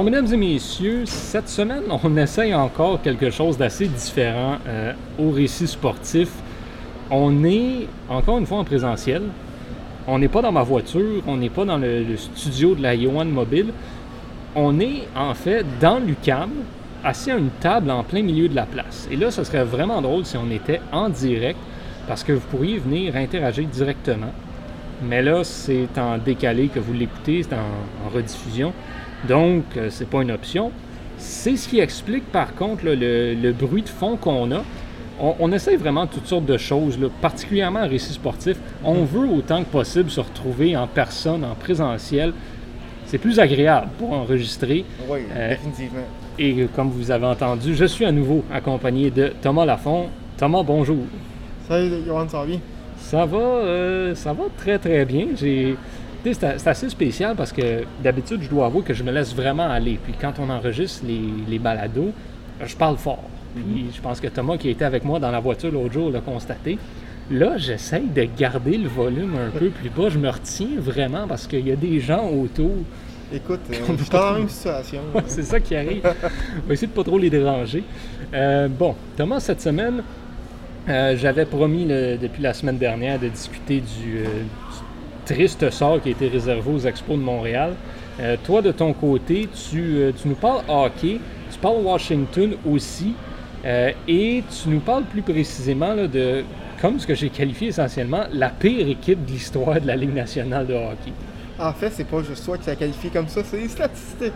Alors, mesdames et messieurs, cette semaine, on essaye encore quelque chose d'assez différent euh, au récit sportif. On est encore une fois en présentiel. On n'est pas dans ma voiture, on n'est pas dans le, studio de la Yohan Mobile. On est en fait dans l'UCAM, assis à une table en plein milieu de la place. Et là, ce serait vraiment drôle si on était en direct parce que vous pourriez venir interagir directement. Mais là, c'est en décalé que vous l'écoutez, c'est en rediffusion. Donc, euh, c'est pas une option. C'est ce qui explique par contre là, le, le bruit de fond qu'on a. On, on essaye vraiment toutes sortes de choses, là, particulièrement en récit sportif. On veut autant que possible se retrouver en personne, en présentiel. C'est plus agréable pour enregistrer. Oui, Euh, définitivement. Et comme vous avez entendu, je suis à nouveau accompagné de Thomas Lafont. Thomas, bonjour. Salut, Johan, ça va bien? Ça va, euh, ça va très très bien. J'ai, c'est, assez spécial parce que d'habitude, je dois avouer que je me laisse vraiment aller. Puis quand on enregistre les, les balados, je parle fort. Puis je pense que Thomas, qui était avec moi dans la voiture l'autre jour, l'a constaté. Là, j'essaye de garder le volume un peu plus bas. Je me retiens vraiment parce qu'il y a des gens autour. Écoute, euh, je suis dans la même situation. Ouais, c'est ça qui arrive. On va essayer de pas trop les déranger. Euh, bon, Thomas, cette semaine, euh, j'avais promis le- depuis la semaine dernière de discuter du, euh, du triste sort qui a été réservé aux Expos de Montréal. Euh, toi, de ton côté, tu, euh, tu nous parles hockey, tu parles Washington aussi, euh, et tu nous parles plus précisément de, comme ce que j'ai qualifié essentiellement, la pire équipe de l'histoire de la Ligue nationale de hockey. En fait, c'est pas juste toi qui l'as qualifié comme ça, c'est les statistiques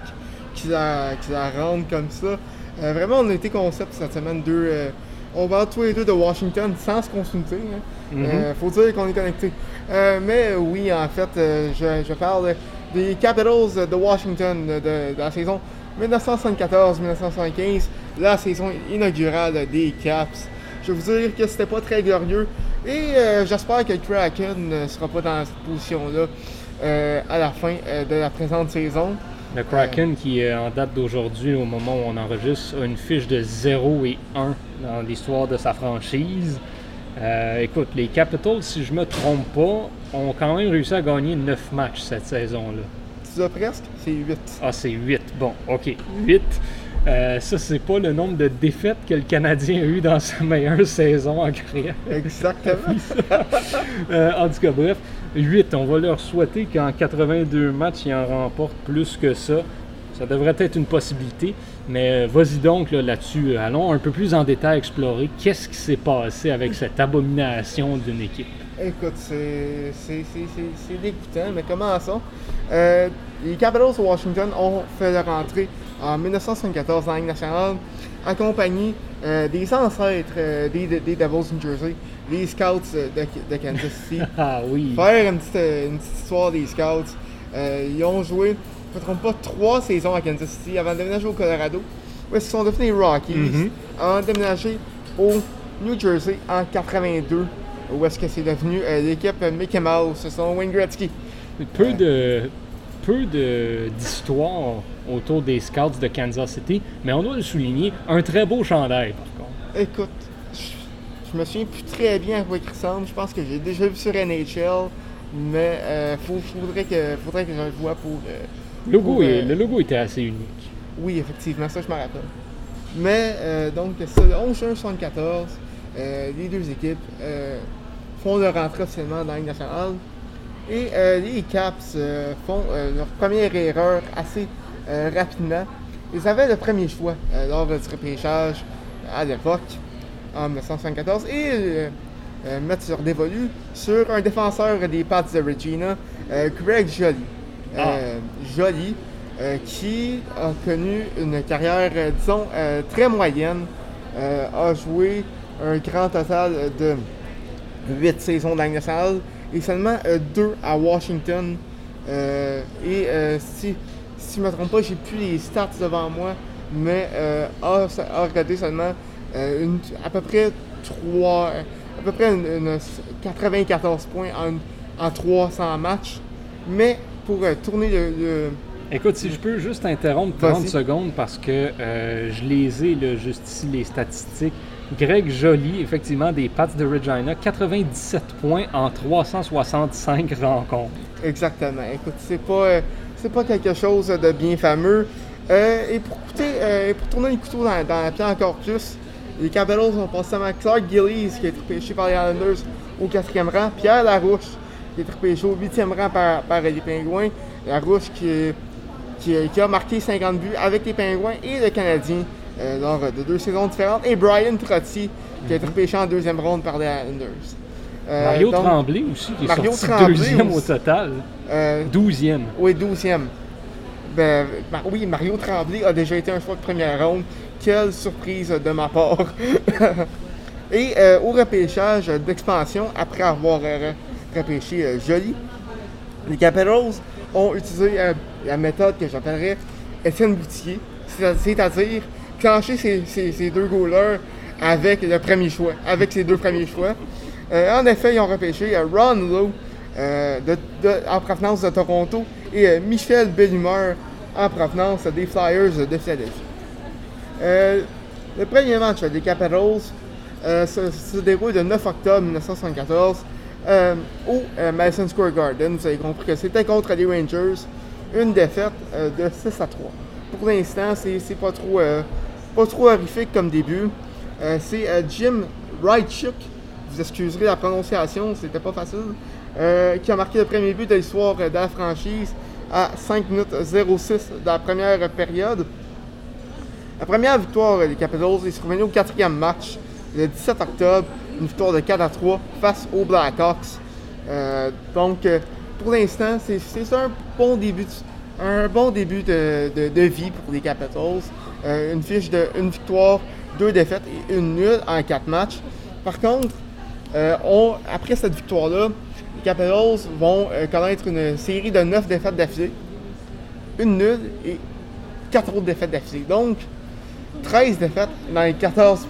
qui la, qui la rendent comme ça. Vraiment, on a été concept cette semaine deux. On va tous les deux de Washington sans se consulter. hein. Mhm. Euh, faut dire qu'on est connectés. Euh, mais euh, oui, en fait, je, je parle des Capitals de Washington de, de la saison 1974-1975, la saison inaugurale des Caps. Je vais vous dire que c'était pas très glorieux et euh, j'espère que Kraken ne sera pas dans cette position-là à la fin de la présente saison. Le Kraken, qui est en date d'aujourd'hui, au moment où on enregistre, a une fiche de 0 et 1 dans l'histoire de sa franchise. Euh, écoute, les Capitals, si je me trompe pas, ont quand même réussi à gagner 9 matchs cette saison-là. Tu as presque, c'est 8. Ah, c'est 8. Bon, OK. 8. Euh, ça, c'est pas le nombre de défaites que le Canadien a eu dans sa meilleure saison en carrière. Exactement. Euh, en tout cas, bref, 8. On va leur souhaiter qu'en 82 matchs, ils en remportent plus que ça. Ça devrait être une possibilité. Mais euh, vas-y donc là, là-dessus. Allons un peu plus en détail explorer qu'est-ce qui s'est passé avec cette abomination d'une équipe. Écoute, c'est dégoûtant, mais commençons. Euh, les Capitals de Washington ont fait leur entrée en 1974 dans la Ligue nationale, accompagnés euh, des ancêtres euh, des, des Devils New Jersey, les Scouts euh, de, de Kansas City. Ah oui. Faire une petite, une petite histoire des Scouts. Ils ont joué, je ne me trompe pas, trois saisons à Kansas City avant de déménager au Colorado. Où est-ce qu'ils sont devenus les Rockies, Mhm. ont déménagé au New Jersey en 82. Où est-ce que c'est devenu l'équipe Mickey Mouse, ce sont Wayne Gretzky. Peu de peu de- d'histoire autour des Scouts de Kansas City, mais on doit le souligner, un très beau chandail par contre. Écoute, je, je me souviens plus très bien à quoi il ressemble. Je pense que j'ai déjà vu sur NHL, mais euh, faut, faudrait, que, faudrait que je le voie pour... euh, Le logo, pour, est- euh, le logo était assez unique. Oui, effectivement, ça je me rappelle. Mais euh, donc, c'est le 11 juin 74, euh, les deux équipes euh, font leur entrée officiellement dans la Ligue nationale. Et les Caps font leur première erreur assez rapidement. Ils avaient le premier choix euh, lors du repêchage à l'époque, en 1974, et euh, euh, mettent leur dévolu sur un défenseur des Pats de Regina, euh, Greg Joly. Euh, Joly, euh, qui a connu une carrière, euh, disons, euh, très moyenne, euh, a joué un grand total de 8 saisons dans nationale et seulement 2 à Washington. Euh, et euh, si, si je ne me trompe pas, j'ai plus les stats devant moi, mais euh, a, a regardé seulement euh, une- à peu près 3, à peu près une, une 94 points en, en 300 matchs. Mais pour euh, tourner le, le- Écoute, si je peux juste interrompre 30 Vas-y. secondes parce que euh, je les ai là, juste ici, les statistiques. Greg Joly, effectivement, des Pats de Regina, 97 points en 365 rencontres. Exactement. Écoute, c'est pas, c'est pas quelque chose de bien fameux. et pour, pour tourner les couteaux dans, dans la pierre encore plus, les Capitals ont passé à Clark Gillies, qui a été repêché par les Islanders au quatrième rang. Pierre Larouche, qui a été repêché au huitième rang par, par les Pingouins. Larouche qui, qui, a marqué 50 buts avec les Pingouins et le Canadien euh, lors de deux saisons différentes. Et Brian Trotti, qui a été repêché en deuxième ronde par les Islanders. Euh, Mario Tremblay aussi, qui est sorti deuxième au total. Euh, douzième. Oui, douzième. Ben, oui, Mario Tremblay a déjà été un choix de première ronde. Quelle surprise de ma part. Et au repêchage d'expansion, après avoir repêché Jolie, les Capitals ont utilisé la méthode que j'appellerais Étienne Boutier, c'est-à-dire clencher ces, deux goalers avec le premier choix, avec ces deux premiers choix. Euh, en effet, ils ont repêché euh, Ron Lowe euh, en provenance de Toronto et Michel Bellumeur en provenance des Flyers de Philadelphie. le premier match des Capitals se, déroule le 9 octobre 1974 au Madison Square Garden. Vous avez compris que c'était contre les Rangers une défaite de 6 à 3. Pour l'instant, c'est pas trop pas trop horrifique comme début. C'est Jim Wrightchuk, vous excuserez la prononciation, c'était pas facile, euh, qui a marqué le premier but de l'histoire de la franchise à 5 minutes 06 de la première période. La première victoire des Capitals est survenue au quatrième match, le 17 octobre, une victoire de 4 à 3 face aux Blackhawks. donc, pour l'instant, c'est un bon début, un bon début de, de vie pour les Capitals. Euh, une fiche de une victoire, deux défaites et une nulle en quatre matchs. Par contre, euh, après cette victoire-là, les Capitals vont euh, connaître une série de neuf défaites d'affilée, une nulle et quatre autres défaites d'affilée. Donc, 13 défaites dans les 14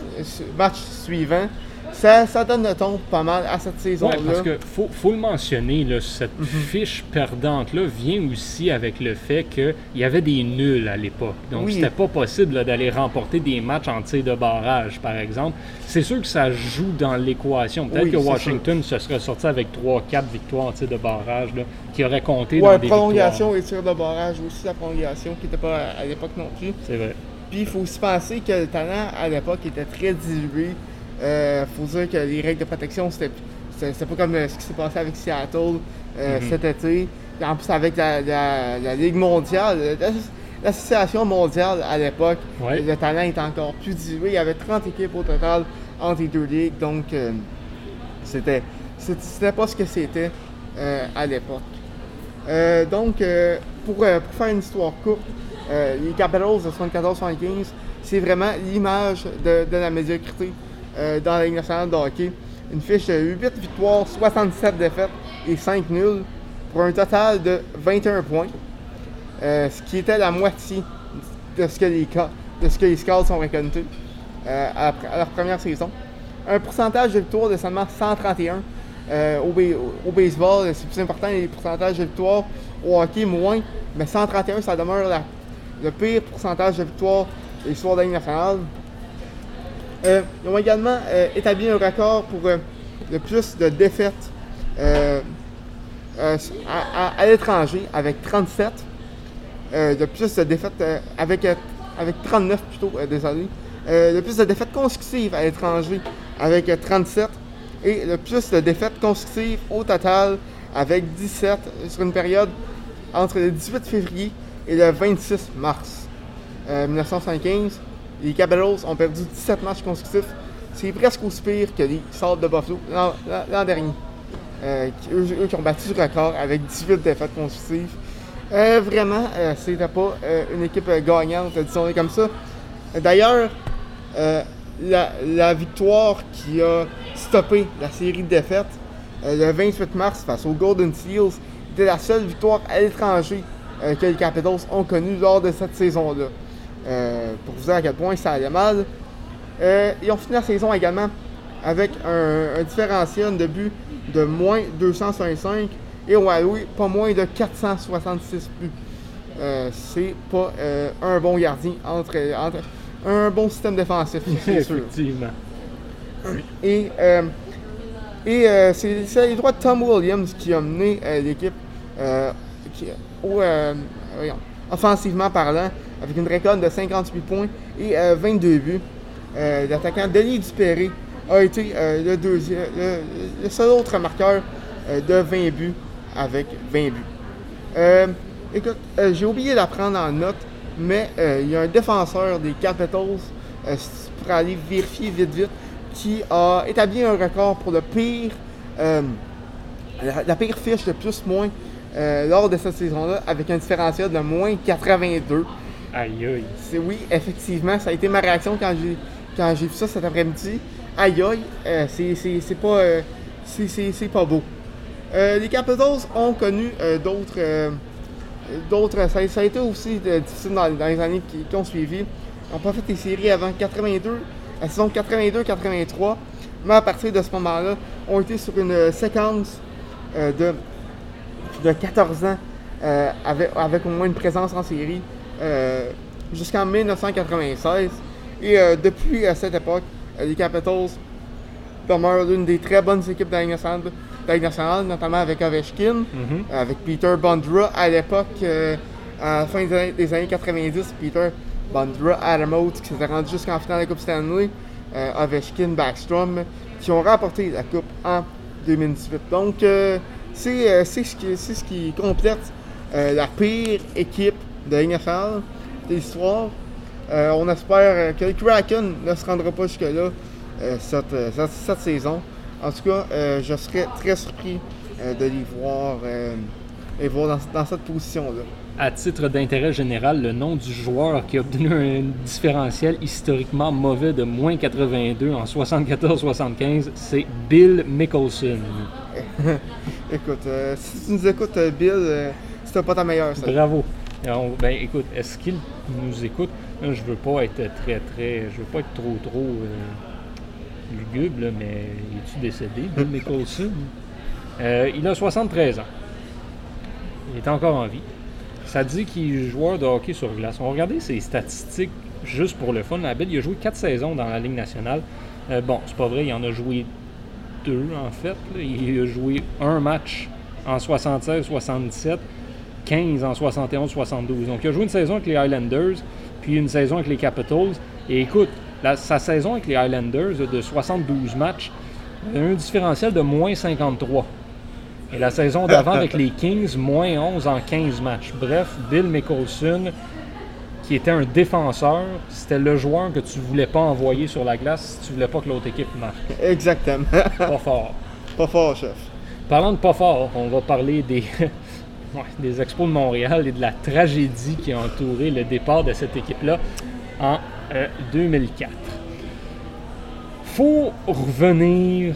matchs suivants ça, donne le ton pas mal à cette saison-là. parce que faut, le mentionner, cette mhm. fiche perdante-là vient aussi avec le fait qu'il y avait des nuls à l'époque. Donc, c'était pas possible d'aller remporter des matchs en tir de barrage, par exemple. C'est sûr que ça joue dans l'équation. Peut-être que Washington se serait sorti avec 3-4 victoires en tir de barrage qui auraient compté dans des prolongation et tir de barrage aussi, la prolongation qui n'était pas à l'époque non plus. C'est vrai. Puis il faut aussi penser que le talent à l'époque était très dilué. Il euh, faut dire que les règles de protection, c'était pas comme euh, ce qui s'est passé avec Seattle euh, mhm. cet été. en plus, avec la, Ligue mondiale, l'association mondiale à l'époque, le talent était encore plus dilué. Il y avait 30 équipes au total entre les deux ligues, donc c'était c'était pas ce que c'était à l'époque. donc, pour, faire une histoire courte, les Capitals de 74-75, c'est vraiment l'image de, la médiocrité euh, dans la Ligue nationale de hockey. Une fiche de 8 victoires, 67 défaites et 5 nuls pour un total de 21 points, euh, ce qui était la moitié de ce que les, de ce que les Scouts ont récolté euh, à, leur première saison. Un pourcentage de victoire de seulement 131. au, baseball, c'est plus important les pourcentages de victoire. Au hockey, moins. Mais 131, ça demeure le pire pourcentage de victoire de l'histoire de la nationale. Euh, ils ont également euh, établi un record pour euh, le plus de défaites à, l'étranger avec 37. le plus de défaites avec, avec 39 plutôt, désolé. le plus de défaites consécutives à l'étranger avec 37. Et le plus de défaites consécutives au total avec 17 sur une période entre le 18 février et le 26 mars 1975. Les Capitals ont perdu 17 matchs consécutifs. C'est presque aussi pire que les Sables de Buffalo l'an dernier. Euh, eux, qui ont battu le record avec 18 défaites consécutives. Euh, vraiment, euh, c'était pas une équipe gagnante, disons comme ça. D'ailleurs, la, victoire qui a stoppé la série de défaites le 28 mars face aux Golden Seals était la seule victoire à l'étranger que les Capitals ont connue lors de cette saison-là. Euh, pour vous dire à quel point ça allait mal. Euh, ils ont fini la saison également avec un, différentiel de but de moins 265 et ont alloué pas moins de 466 buts. Euh, c'est pas un bon gardien entre, un bon système défensif, c'est sûr. Effectivement. Et, et c'est les droits de Tom Williams qui a mené l'équipe au, offensivement parlant, avec une récolte de 58 points et 22 buts. L'attaquant Denis Dupéré a été le, deuxième, le, seul autre marqueur de 20 buts avec 20 buts. écoute, j'ai oublié d'apprendre en note, mais il y a un défenseur des Capitals, pour aller vérifier vite vite, qui a établi un record pour le pire, euh, la, pire fiche de plus-moins euh, lors de cette saison-là, avec un différentiel de moins 82. Aïe aïe. C'est, oui, effectivement, ça a été ma réaction quand j'ai, quand j'ai vu ça cet après-midi. Aïe aïe, euh, c'est, pas, c'est, pas beau. les Capitals ont connu d'autres. d'autres ça, a été aussi difficile dans, les années qui, ont suivi. Ils n'ont pas fait des séries avant 82 la saison 82-83. Mais à partir de ce moment-là, on était sur une séquence euh, de, de 14 ans euh, avec, au moins une présence en série euh, jusqu'en 1996. Et depuis cette époque, les Capitals demeurent l'une des très bonnes équipes de la nationale, notamment avec Ovechkin, mm-hmm. avec Peter Bondra à l'époque, à la fin des années 90. Peter Bondra, Adam qui s'était rendu jusqu'en finale de la Coupe Stanley, euh, Ovechkin, Backstrom, qui ont remporté la Coupe en 2018. Donc, euh, euh, c'est ce qui complète la pire équipe de NFL de l'histoire. on espère que le Kraken ne se rendra pas jusque-là cette, saison. En tout cas, je serais très surpris de les voir, et voir dans cette position-là à titre d'intérêt général, le nom du joueur qui a obtenu un différentiel historiquement mauvais de moins 82 en 74-75, c'est Bill Mickelson. écoute, euh, si tu nous écoutes, euh, Bill, euh, c'était pas ta meilleure. Ça. Bravo. Ben écoute, est-ce qu'il nous écoute? Je veux pas être très très. Je veux pas être trop trop lugubre, mais il est-tu décédé, Bill Mickelson? il a 73 ans. Il est encore en vie ça dit qu'il est joueur de hockey sur glace. On va regarder ses statistiques juste pour le fun. Abel, il a joué quatre saisons dans la Ligue nationale. Euh, bon, c'est pas vrai, il en a joué deux en fait. Il a joué un match en 76-77, 15 en 71-72. Donc il a joué une saison avec les Highlanders, puis une saison avec les Capitals. Et écoute, sa saison avec les Highlanders de 72 matchs, a un différentiel de moins 53. Et la saison d'avant avec les Kings, moins 11 en 15 matchs. Bref, Bill Mickelson, qui était un défenseur, c'était le joueur que tu voulais pas envoyer sur la glace si tu voulais pas que l'autre équipe marque. Exactement. pas fort. Pas fort, chef. Parlant de pas fort, on va parler des, des Expos de Montréal et de la tragédie qui a entouré le départ de cette équipe-là en 2004. Euh, Faut revenir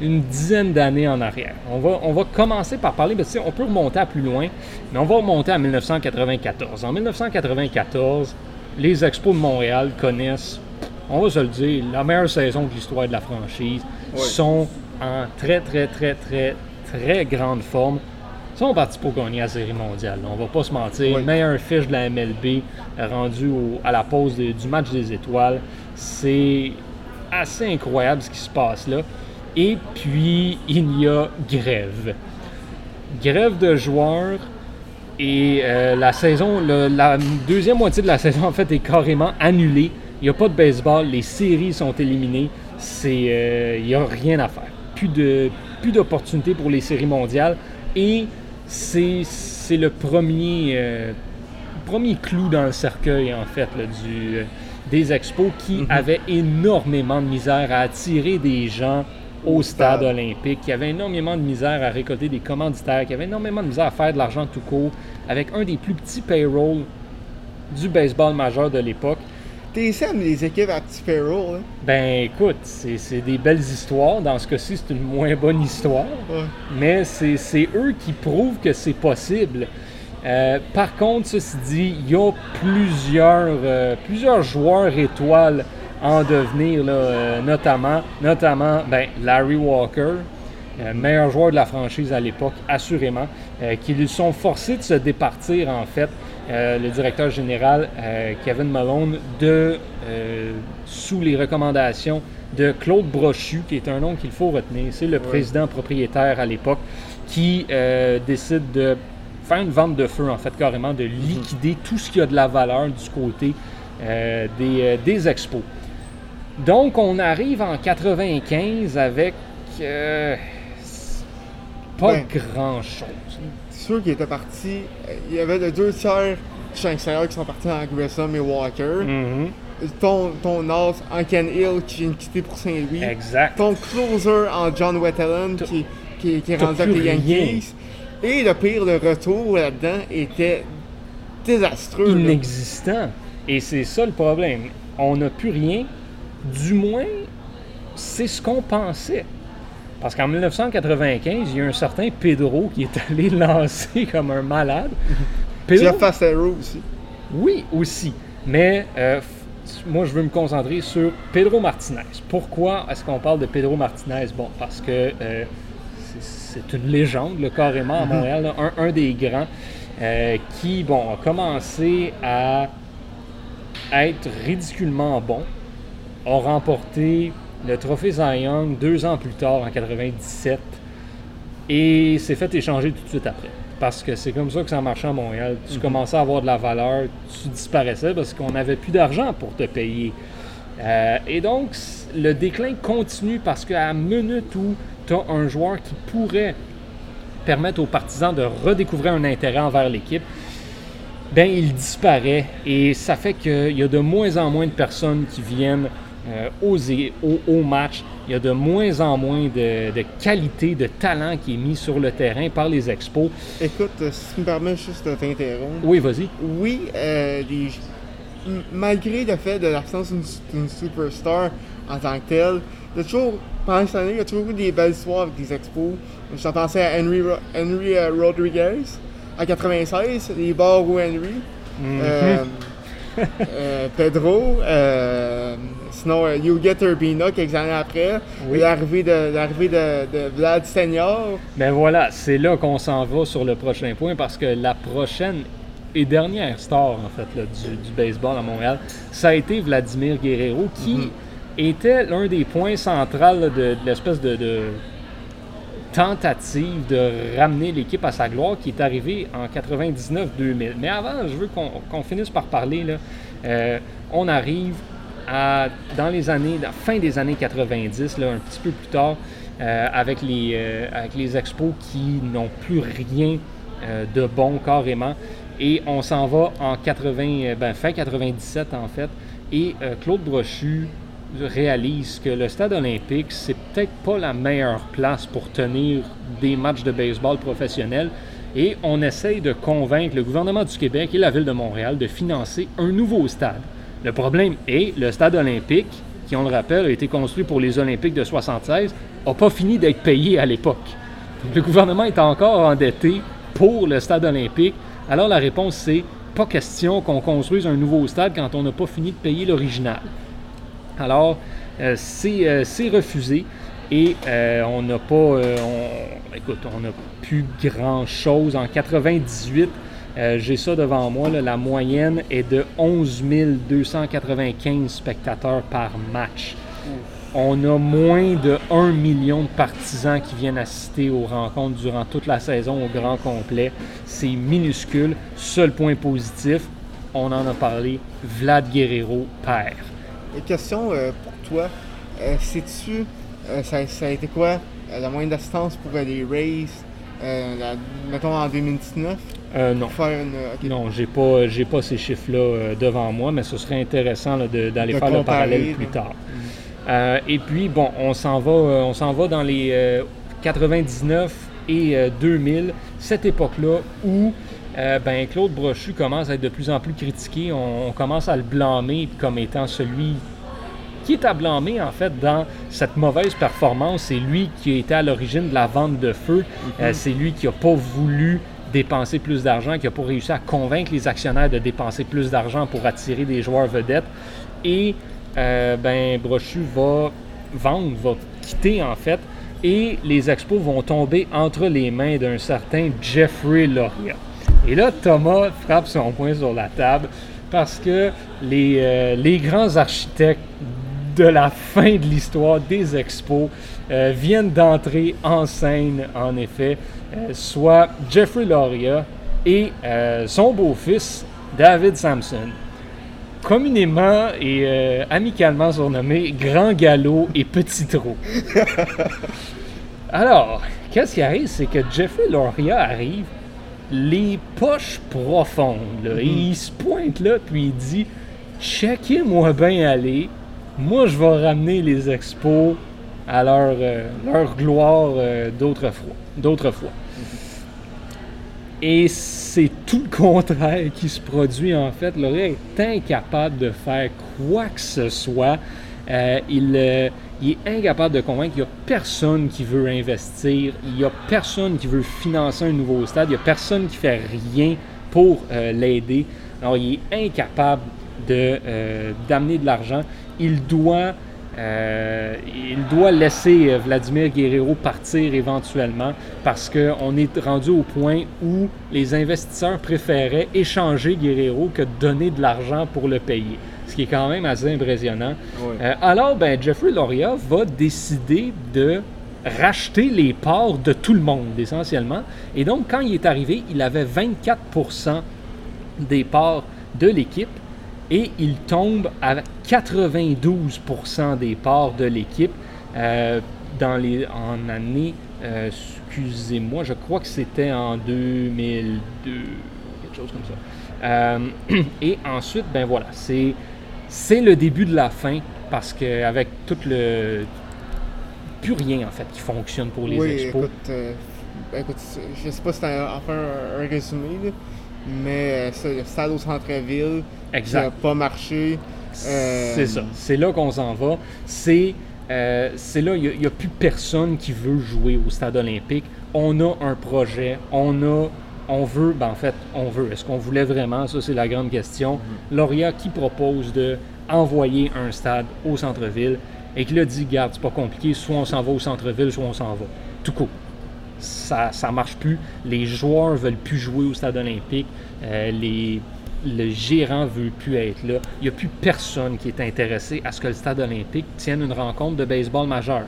une dizaine d'années en arrière. On va, on va commencer par parler, mais on peut remonter à plus loin, mais on va remonter à 1994. En 1994, les Expos de Montréal connaissent, on va se le dire, la meilleure saison de l'histoire de la franchise. Ils sont en très, très, très, très, très grande forme. Ils sont partis pour gagner la Série mondiale. On va pas se mentir. Meilleur fiche de la MLB rendu à la pause du match des étoiles. C'est assez incroyable ce qui se passe là. Et puis, il y a grève. Grève de joueurs. Et euh, la saison, la deuxième moitié de la saison, en fait, est carrément annulée. Il n'y a pas de baseball. Les séries sont éliminées. C'est, euh, il n'y a rien à faire. Plus, de, plus d'opportunités pour les séries mondiales. Et c'est, le premier, euh, premier clou dans le cercueil, en fait, du, des expos qui mm-hmm. avaient énormément de misère à attirer des gens au stade olympique, qui avait énormément de misère à récolter des commanditaires, qui avait énormément de misère à faire de l'argent tout court, avec un des plus petits payrolls du baseball majeur de l'époque. T'es les équipes à petit payroll, hein? Ben écoute, c'est des belles histoires. Dans ce cas-ci, c'est une moins bonne histoire. Mais c'est eux qui prouvent que c'est possible. Euh, par contre, ceci dit, il y a plusieurs, euh, plusieurs joueurs étoiles en devenir, euh, notamment, notamment ben, Larry Walker, meilleur joueur de la franchise à l'époque, assurément, qui lui sont forcés de se départir, en fait, le directeur général Kevin Malone, de, sous les recommandations de Claude Brochu, qui est un nom qu'il faut retenir. C'est le président propriétaire à l'époque qui décide de faire une vente de feu, en fait, carrément, de liquider tout ce qui a de la valeur du côté euh, des, euh, des expos. Donc, on arrive en 95 avec euh, pas Ouais. grand-chose. C'est sûr qu'il était parti. euh, Il y avait les deux tiers du extérieur qui sont partis en Grissom et Walker. Mhm. Ton, ton en Ken Hill qui vient de quitter pour Saint-Louis. Exact. Ton closer en John Wetteland qui, qui, qui est rendu avec les rien. Yankees. Et le pire, le retour là-dedans était désastreux. là. Inexistant. Et c'est ça le problème. On n'a plus rien. Du moins, c'est ce qu'on pensait. Parce qu'en 1995, il y a un certain Pedro qui est allé lancer comme un malade. Pedro, Jeff Fassero aussi. oui, aussi. Mais euh, moi, je veux me concentrer sur Pedro Martinez. Pourquoi est-ce qu'on parle de Pedro Martinez? Bon, parce que euh, c'est une légende, là, carrément, à Montréal. là. un, un des grands euh, qui, bon, a commencé à être ridiculement bon. A remporté le trophée Cy Young deux ans plus tard, en 97. Et s'est fait échanger tout de suite après. Parce que c'est comme ça que ça marchait à Montréal. Tu commençais à avoir de la valeur, tu disparaissais parce qu'on n'avait plus d'argent pour te payer. Euh, et donc, le déclin continue parce qu'à la minute où tu as un joueur qui pourrait permettre aux partisans de redécouvrir un intérêt envers l'équipe, ben il disparaît et ça fait qu'il y a de moins en moins de personnes qui viennent euh, aux, é- au, au match. Il y a de moins en moins de, de qualité, de talent qui est mis sur le terrain par les expos. Écoute, euh, si tu me permets juste de t'interrompre. Oui, vas-y. Oui, euh, les- malgré le fait de l'absence d'une superstar en tant que telle, il y a toujours, pendant cette année, il y a toujours eu des belles histoires avec des expos. Je pensé à Henry, Ro- Henry euh, Rodriguez en 96, les bars ou Henry. Euh, Pedro, euh, sinon euh, Yuget Urbina quelques années après, Oui. l'arrivée de, l'arrivée de, de Vlad Senior. Ben voilà, c'est là qu'on s'en va sur le prochain point parce que la prochaine et dernière star en fait là, du, du baseball à Montréal, ça a été Vladimir Guerrero qui était l'un des points centrales là, de, de l'espèce de, de tentative de ramener l'équipe à sa gloire qui est arrivée en 99-2000. Mais avant, je veux qu'on finisse par parler. Euh, on arrive à, dans les années, fin des années 90, là, un petit peu plus tard, euh, avec, les, euh, avec les expos qui n'ont plus rien de bon carrément. Et on s'en va en 80, euh, ben, fin 97 en fait. Et Claude Brochu réalise que le stade olympique, c'est peut-être pas la meilleure place pour tenir des matchs de baseball professionnels. Et on essaye de convaincre le gouvernement du Québec et la ville de Montréal de financer un nouveau stade. Le problème est, le stade olympique, qui on le rappelle a été construit pour les Olympiques de 76, n'a pas fini d'être payé à l'époque. Le gouvernement est encore endetté pour le stade olympique. Alors la réponse c'est pas question qu'on construise un nouveau stade quand on n'a pas fini de payer l'original. Alors, euh, c'est euh, c'est refusé et euh, on n'a pas. euh, on- écoute, on n'a plus grand-chose. En 98, euh, j'ai ça devant moi, là, la moyenne est de 11 295 spectateurs par match. On a moins de 1 million de partisans qui viennent assister aux rencontres durant toute la saison au grand complet. C'est minuscule. Seul point positif, on en a parlé, Vlad Guerrero perd. Et question euh, pour toi, euh, sais-tu, euh, ça, ça a été quoi la moyenne d'assistance pour les la- mettons en 2019, Euh, non. une... euh, ok. Non, j'ai pas, j'ai pas ces chiffres-là euh, devant moi, mais ce serait intéressant d'aller faire le parallèle plus tard. Euh, et puis, bon, on s'en va, on s'en va dans les euh, 99 et euh, 2000, cette époque-là où euh, ben, Claude Brochu commence à être de plus en plus critiqué. On, on commence à le blâmer comme étant celui qui est à blâmer en fait dans cette mauvaise performance. C'est lui qui a été à l'origine de la vente de feu. Euh, c'est lui qui n'a pas voulu dépenser plus d'argent, qui n'a pas réussi à convaincre les actionnaires de dépenser plus d'argent pour attirer des joueurs vedettes. Et euh, ben, Brochu va vendre, va quitter en fait. Et les expos vont tomber entre les mains d'un certain Jeffrey Loria. Et là, Thomas frappe son poing sur la table parce que les, euh, les grands architectes de la fin de l'histoire des expos euh, viennent d'entrer en scène, en effet, euh, soit Jeffrey Loria et son beau-fils, David Sampson. Communément et euh, amicalement surnommé Grand Galop et Petit Trou. Alors, qu'est-ce qui arrive, c'est que Jeffrey Loria arrive, les poches profondes, là, il se pointe là, puis il dit Checkez-moi bien aller, moi je vais ramener les expos à leur, euh, gloire euh, d'autrefois. d'autrefois. Et c'est tout le contraire qui se produit en fait. Loria est incapable de faire quoi que ce soit. Euh, il, euh, il est incapable de convaincre. Il n'y a personne qui veut investir. Il n'y a personne qui veut financer un nouveau stade. Il n'y a personne qui fait rien pour euh, l'aider. Alors, il est incapable de, d'amener de l'argent. Il doit, il doit laisser Vladimir Guerrero partir éventuellement parce qu'on est rendu au point où les investisseurs préféraient échanger Guerrero que de donner de l'argent pour le payer. Ce qui est quand même assez impressionnant. Euh, alors, ben, Jeffrey Loria va décider de racheter les parts de tout le monde, essentiellement. Et donc, quand il est arrivé, il avait 24% des parts de l'équipe et il tombe à 92% des parts de l'équipe euh, dans les, en année, euh, excusez-moi, je crois que c'était en 2002, quelque chose comme ça. Euh, et ensuite, ben voilà, c'est c'est le début de la fin parce qu'avec tout le. Plus rien en fait qui fonctionne pour les oui, expos. écoute, euh, écoute, je sais pas si t'as enfin un, un résumé, là, mais euh, ça, le stade au centre-ville qui n'a pas marché. euh, C'est ça. C'est là qu'on s'en va. C'est euh, c'est là, il n'y a, plus personne qui veut jouer au stade olympique. On a un projet, on a, on veut, ben en fait, on veut. Est-ce qu'on voulait vraiment? Ça, c'est la grande question. Lauria qui propose de envoyer un stade au centre-ville et qui l'a dit, garde, c'est pas compliqué, soit on s'en va au centre-ville, soit on s'en va. Tout court. Ça, ça marche plus. Les joueurs veulent plus jouer au stade olympique. Euh, les, le gérant veut plus être là. Il n'y a plus personne qui est intéressé à ce que le stade olympique tienne une rencontre de baseball majeure.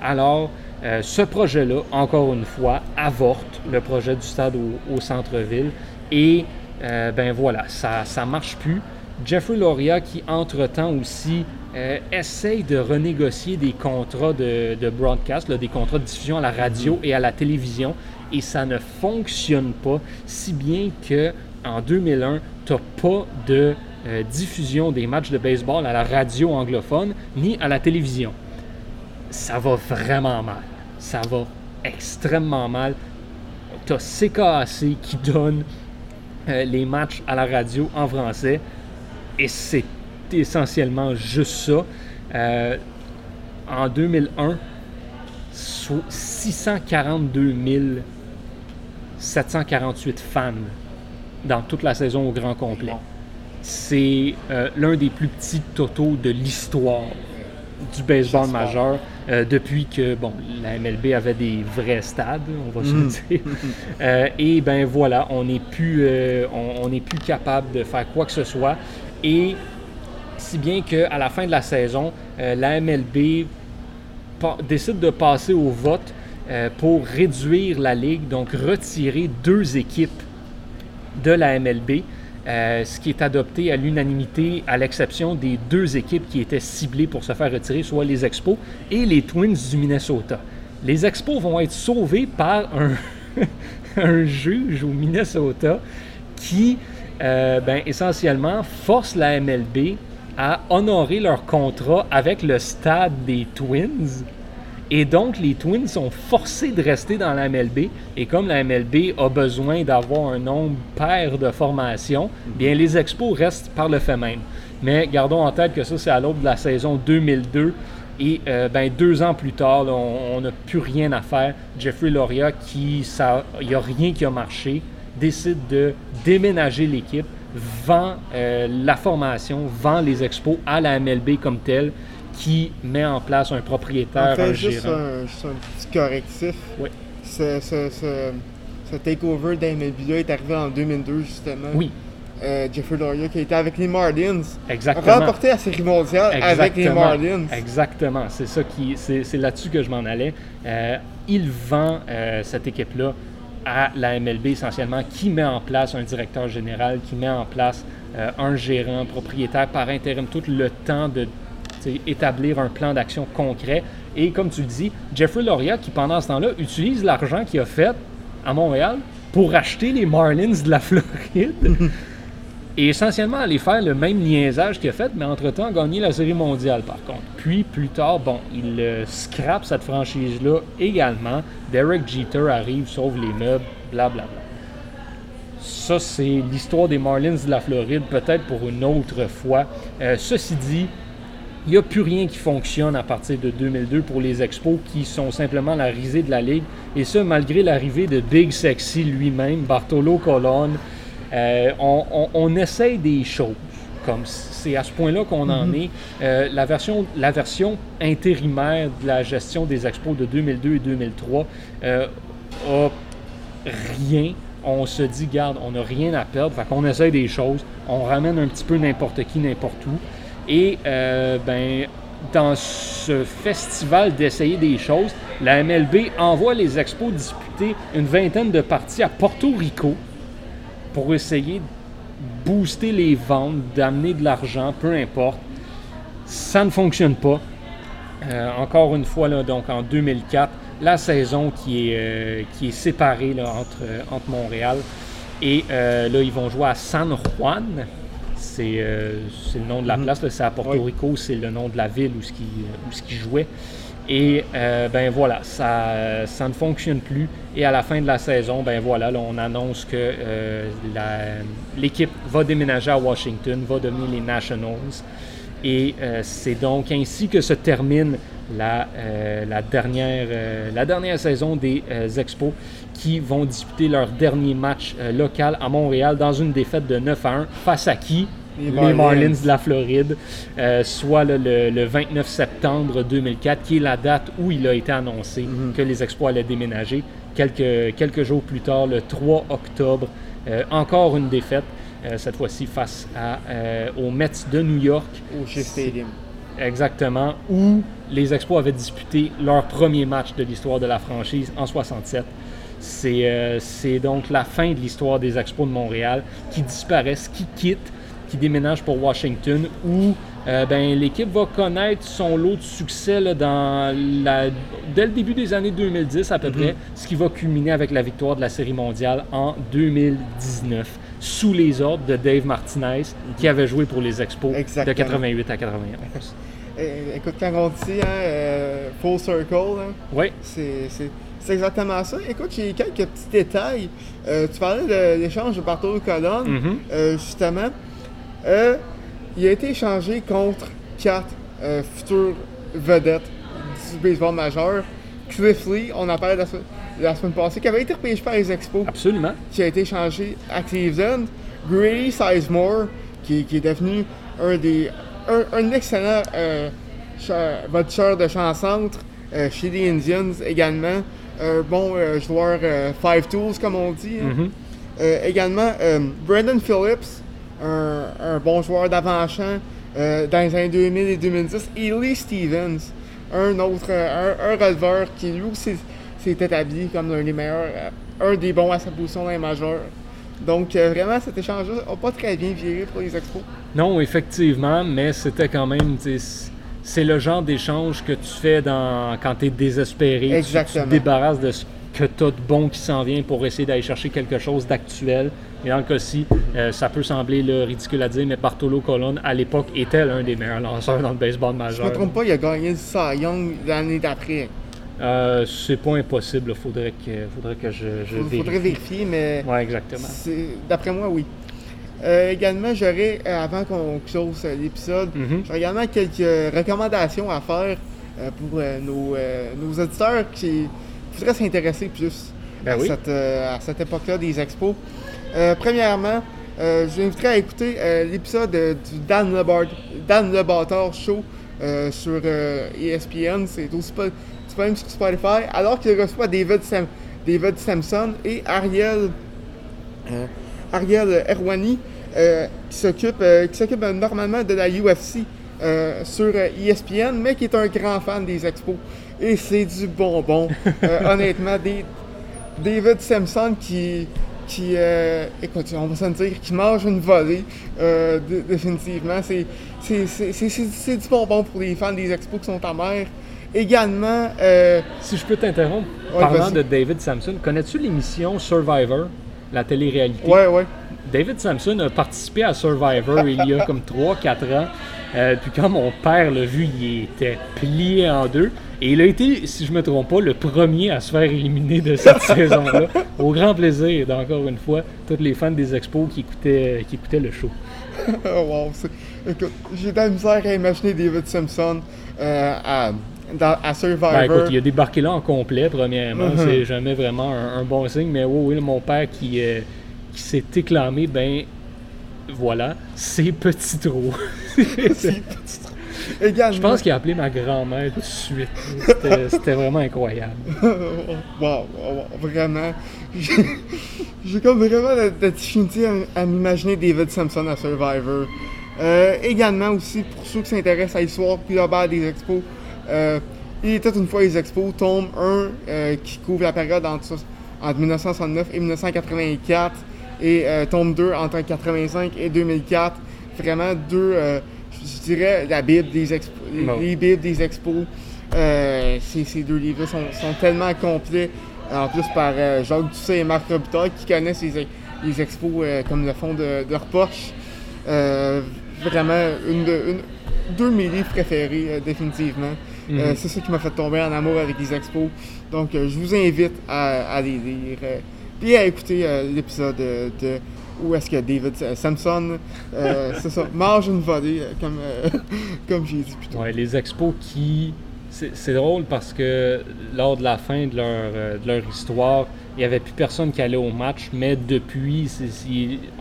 Alors, euh, ce projet-là, encore une fois, avorte le projet du stade au, au centre-ville. Et euh, ben voilà, ça ne marche plus. Jeffrey Loria, qui entre-temps aussi euh, essaye de renégocier des contrats de, de broadcast, là, des contrats de diffusion à la radio et à la télévision, et ça ne fonctionne pas, si bien que en 2001, tu n'as pas de euh, diffusion des matchs de baseball à la radio anglophone ni à la télévision. Ça va vraiment mal. Ça va extrêmement mal. Tu as CKAC qui donne euh, les matchs à la radio en français et c'est essentiellement juste ça. Euh, en 2001, so- 642 748 fans dans toute la saison au grand complet. C'est euh, l'un des plus petits totaux de l'histoire du baseball majeur euh, depuis que bon, la MLB avait des vrais stades, on va se le dire. Euh, et ben voilà, on n'est plus, euh, on, plus capable de faire quoi que ce soit. Et si bien qu'à la fin de la saison, la MLB décide de passer au vote pour réduire la ligue, donc retirer deux équipes de la MLB, euh, ce qui est adopté à l'unanimité, à l'exception des deux équipes qui étaient ciblées pour se faire retirer, soit les Expos et les Twins du Minnesota. Les Expos vont être sauvés par un, juge au Minnesota qui, euh, ben, essentiellement, force la MLB à honorer leur contrat avec le stade des Twins. Et donc, les Twins sont forcés de rester dans la MLB. Et comme la MLB a besoin d'avoir un nombre pair de formations, bien les Expos restent par le fait même. Mais gardons en tête que ça, c'est à l'aube de la saison 2002. Et euh, ben, deux ans plus tard, on n'a plus rien à faire. Jeffrey Loria, qui il n'y a rien qui a marché, décide de déménager l'équipe, vend euh, la formation, vend les expos à la MLB comme telle, qui met en place un propriétaire, un juste gérant. un, juste un petit correctif. Oui. Ce, ce, ce, ce takeover d'MLB-là est arrivé en 2002, justement. Oui, Euh, Jeffrey Loria, qui était avec les Marlins, a exactement. remporté la série mondiale avec les Exactement. Marlins. Exactement, c'est ça qui, c'est, c'est là-dessus que je m'en allais. Euh, il vend euh, cette équipe-là à la MLB essentiellement qui met en place un directeur général, qui met en place un gérant propriétaire par intérim, tout le temps de établir un plan d'action concret. Et comme tu le dis, Jeffrey Loria, qui pendant ce temps-là utilise l'argent qu'il a fait à Montréal pour acheter les Marlins de la Floride. et essentiellement aller faire le même niaisage qu'il a fait, mais entre-temps gagner la Série mondiale par contre. Puis plus tard, bon, il euh, scrape cette franchise-là également. Derek Jeter arrive, sauve les meubles, blablabla. Ça, c'est l'histoire des Marlins de la Floride, peut-être pour une autre fois. Euh, ceci dit, il n'y a plus rien qui fonctionne à partir de 2002 pour les Expos qui sont simplement la risée de la Ligue. Et ce, malgré l'arrivée de Big Sexy lui-même, Bartolo Colon. Euh, on, essaye des choses. Comme c'est à ce point-là qu'on en mhm. est. Euh, la, version, la version intérimaire de la gestion des expos de 2002 et 2003 euh, a rien on se dit, garde, on n'a rien à perdre, fait qu'on essaye des choses, on ramène un petit peu n'importe qui, n'importe où. Et euh, ben, dans ce festival d'essayer des choses, la MLB envoie les expos disputer une vingtaine de parties à Porto Rico pour essayer de booster les ventes, d'amener de l'argent, peu importe. Ça ne fonctionne pas. Euh, encore une fois, là, donc en 2004, la saison qui est, euh, qui est séparée entre, euh, entre Montréal et là, ils vont jouer à San Juan. C'est le nom de la mhm. place. C'est à Porto Rico, c'est le nom de la ville où ce qui, où ce qui jouait. Et ben voilà, ça, ça ne fonctionne plus. Et à la fin de la saison, ben voilà, on annonce que l'équipe va déménager à Washington, va devenir les Nationals. Et euh, c'est donc ainsi que se termine la, euh, la, dernière, euh, la dernière saison des Expos qui vont disputer leur dernier match local à Montréal dans une défaite de 9 à 1 face à qui? Les Marlins, de la Floride, soit le, 29 septembre 2004, qui est la date où il a été annoncé mhm. que les Expos allaient déménager. Quelques, quelques jours plus tard, le 3 octobre, encore une défaite. Euh, cette fois-ci face à, euh, aux Mets de New York. Au Shea Stadium. Exactement, où les Expos avaient disputé leur premier match de l'histoire de la franchise en 67. Euh, c'est donc la fin de l'histoire des Expos de Montréal qui disparaissent, qui quittent, qui déménagent pour Washington, où ben, l'équipe va connaître son lot de succès dans la, dès le début des années 2010 à peu mm-hmm. près, ce qui va culminer avec la victoire de la Série mondiale en 2019 sous les ordres de Dave Martinez, qui avait joué pour les Expos de 88 à 91. Eh, écoute, quand on dit hein, euh, full circle, hein, oui. c'est exactement ça. Écoute, j'ai quelques petits détails. Euh, tu parlais de l'échange de Bartolo Colon, mm-hmm. euh, justement. il a été échangé contre quatre futures vedettes du baseball majeur. Cliff Lee, on en parlait de la semaine passée, qui avait été repêché par les Expos. Absolument. Qui a été changé à Cleveland. Grady Sizemore, qui, qui, est devenu un des un, excellent euh, de champ-centre euh, chez les Indians également. Un bon euh, joueur euh, five tools, comme on dit. Hein. Mm-hmm. également, Brandon Phillips, un, un bon joueur d'avant-champ dans les années 2000 et 2010. Et Lee Stevens, un autre, un, un releveur qui lui aussi s'est établi comme l'un des meilleurs, un des bons à sa position dans les majeurs. Donc, euh, vraiment, cet échange-là n'a pas très bien viré pour les expos. Non, effectivement, mais c'était quand même. C'est le genre d'échange que tu fais dans, quand tu es désespéré. Exactement. Tu, te débarrasses de ce que tu as de bon qui s'en vient pour essayer d'aller chercher quelque chose d'actuel. Et dans le cas-ci, euh, ça peut sembler ridicule à dire, mais Bartolo Colon, à l'époque, était l'un des meilleurs lanceurs dans le baseball majeur. Je ne me trompe pas, il a gagné le Cy Young l'année d'après. Euh, c'est pas impossible. Il faudrait que, faudrait que je, je vérifie. faudrait vérifier, mais. Oui, exactement. D'après moi, oui. Euh, également, j'aurais, euh, avant qu'on close l'épisode, mm-hmm. j'aurais également quelques recommandations à faire pour nos, nos, auditeurs qui voudraient s'intéresser plus ben à, cette, époque-là des expos. premièrement, je vous inviterai à écouter l'épisode du Dan Le, Dan Show sur ESPN. C'est aussi pas même sur Spotify, alors qu'il reçoit David, Sam, David Samson et Ariel, euh, Ariel Erwani, euh, qui s'occupe euh, normalement de la UFC sur ESPN, mais qui est un grand fan des expos. Et c'est du bonbon. honnêtement, des, David Simpson qui, qui euh, écoute, on va se dire, qui mange une volée, euh, dé- définitivement. C'est, du bonbon pour les fans des expos qui sont amers. Également, euh, Si je peux t'interrompre, Ouais, parlant de David Sampson, connais-tu l'émission Survivor, la télé-réalité? ouais, ouais. David Sampson a participé à Survivor il y a comme 3-4 ans. Euh, puis quand mon père l'a vu, il était plié en deux. Et il a été, si je me trompe pas, le premier à se faire éliminer de cette saison-là. Au grand plaisir d'encore une fois, tous les fans des expos qui écoutaient, qui écoutaient le show. Oh, wow, écoute, j'ai de la misère à imaginer David Simpson euh, à, dans- à Survivor. Ben, écoute, il a débarqué là en complet, premièrement. Mhm. C'est jamais vraiment un, un bon signe. Mais oui, oui, mon père qui, euh, qui s'est éclamé, ben voilà, c'est petit trop. Également, Je pense qu'il a appelé ma grand-mère tout de suite. C'était vraiment incroyable. wow, wow, wow, vraiment. J'ai comme vraiment de, de difficulté à, à m'imaginer David Simpson à Survivor. Euh, également aussi, pour ceux qui s'intéressent à l'histoire globale des expos, il était une fois les expos, tome 1 euh, qui couvre la période entre, entre 1969 et 1984, et euh, tome 2 entre 1985 et 2004. Vraiment deux, euh, je dirais, la Bible des expos, les- Bibles des expos. Euh, ces, ces deux livres sont, sont tellement complets, en plus par euh, Jacques Doucet et Marc Robitaille, qui connaissent les, les expos euh, comme le fond de, de leur poche. Euh, vraiment, une de, une- deux de mes livres préférés, euh. Euh, Mhm. c'est ça qui m'a fait tomber en amour avec les expos. Donc, euh, je vous invite à, à les lire. euh, puis à écouter euh, l'épisode de, où est-ce que David euh, c'est ça, mange une volée, comme, comme j'ai dit plus tôt. Ouais, les expos qui. C'est drôle parce que lors de la fin de leur, de leur histoire, il n'y avait plus personne qui allait au match, mais depuis,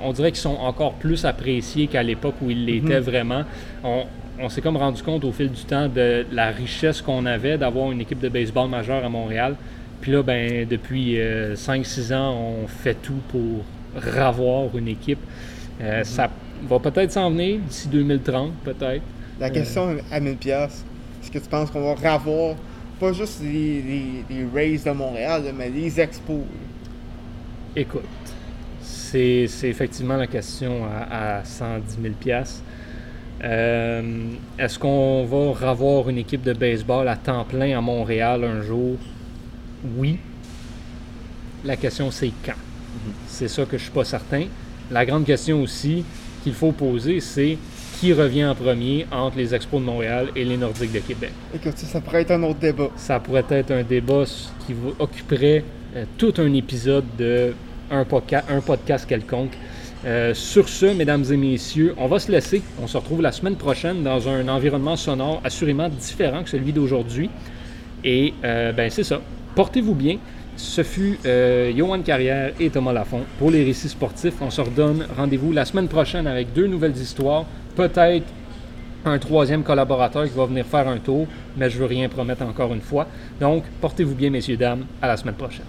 on dirait qu'ils sont encore plus appréciés qu'à l'époque où ils l'étaient vraiment. On, on s'est comme rendu compte au fil du temps de la richesse qu'on avait d'avoir une équipe de baseball majeure à Montréal. Puis là, ben, depuis 5-6 ans, on fait tout pour ravoir une équipe. Euh, Ça va peut-être s'en venir d'ici 2030, peut-être. La question à 1000 pièces, est-ce que tu penses qu'on va revoir pas juste les, les, les Rays de Montréal, mais les expos? Écoute, c'est c'est effectivement la question à, à 110 000 piastres. Euh, Est-ce qu'on va revoir une équipe de baseball à temps plein à Montréal un jour? Oui. La question, c'est quand? C'est ça que je suis pas certain. La grande question aussi qu'il faut poser, c'est qui revient en premier entre les Expos de Montréal et les Nordiques de Québec? Écoute, ça, pourrait être un autre débat. ça pourrait être un débat qui vous occuperait euh, tout un épisode de un, podca- un podcast quelconque. Euh, sur ce, mesdames et messieurs, on va se laisser. On se retrouve la semaine prochaine dans un environnement sonore assurément différent que celui d'aujourd'hui. Et euh, ben c'est ça. Portez-vous bien. Ce fut euh, Johan Carrière et Thomas Lafont pour les récits sportifs. On se redonne rendez-vous la semaine prochaine avec deux nouvelles histoires. Peut-être un troisième collaborateur qui va venir faire un tour, mais je veux rien promettre encore une fois. Donc, portez-vous bien, messieurs, dames. À la semaine prochaine.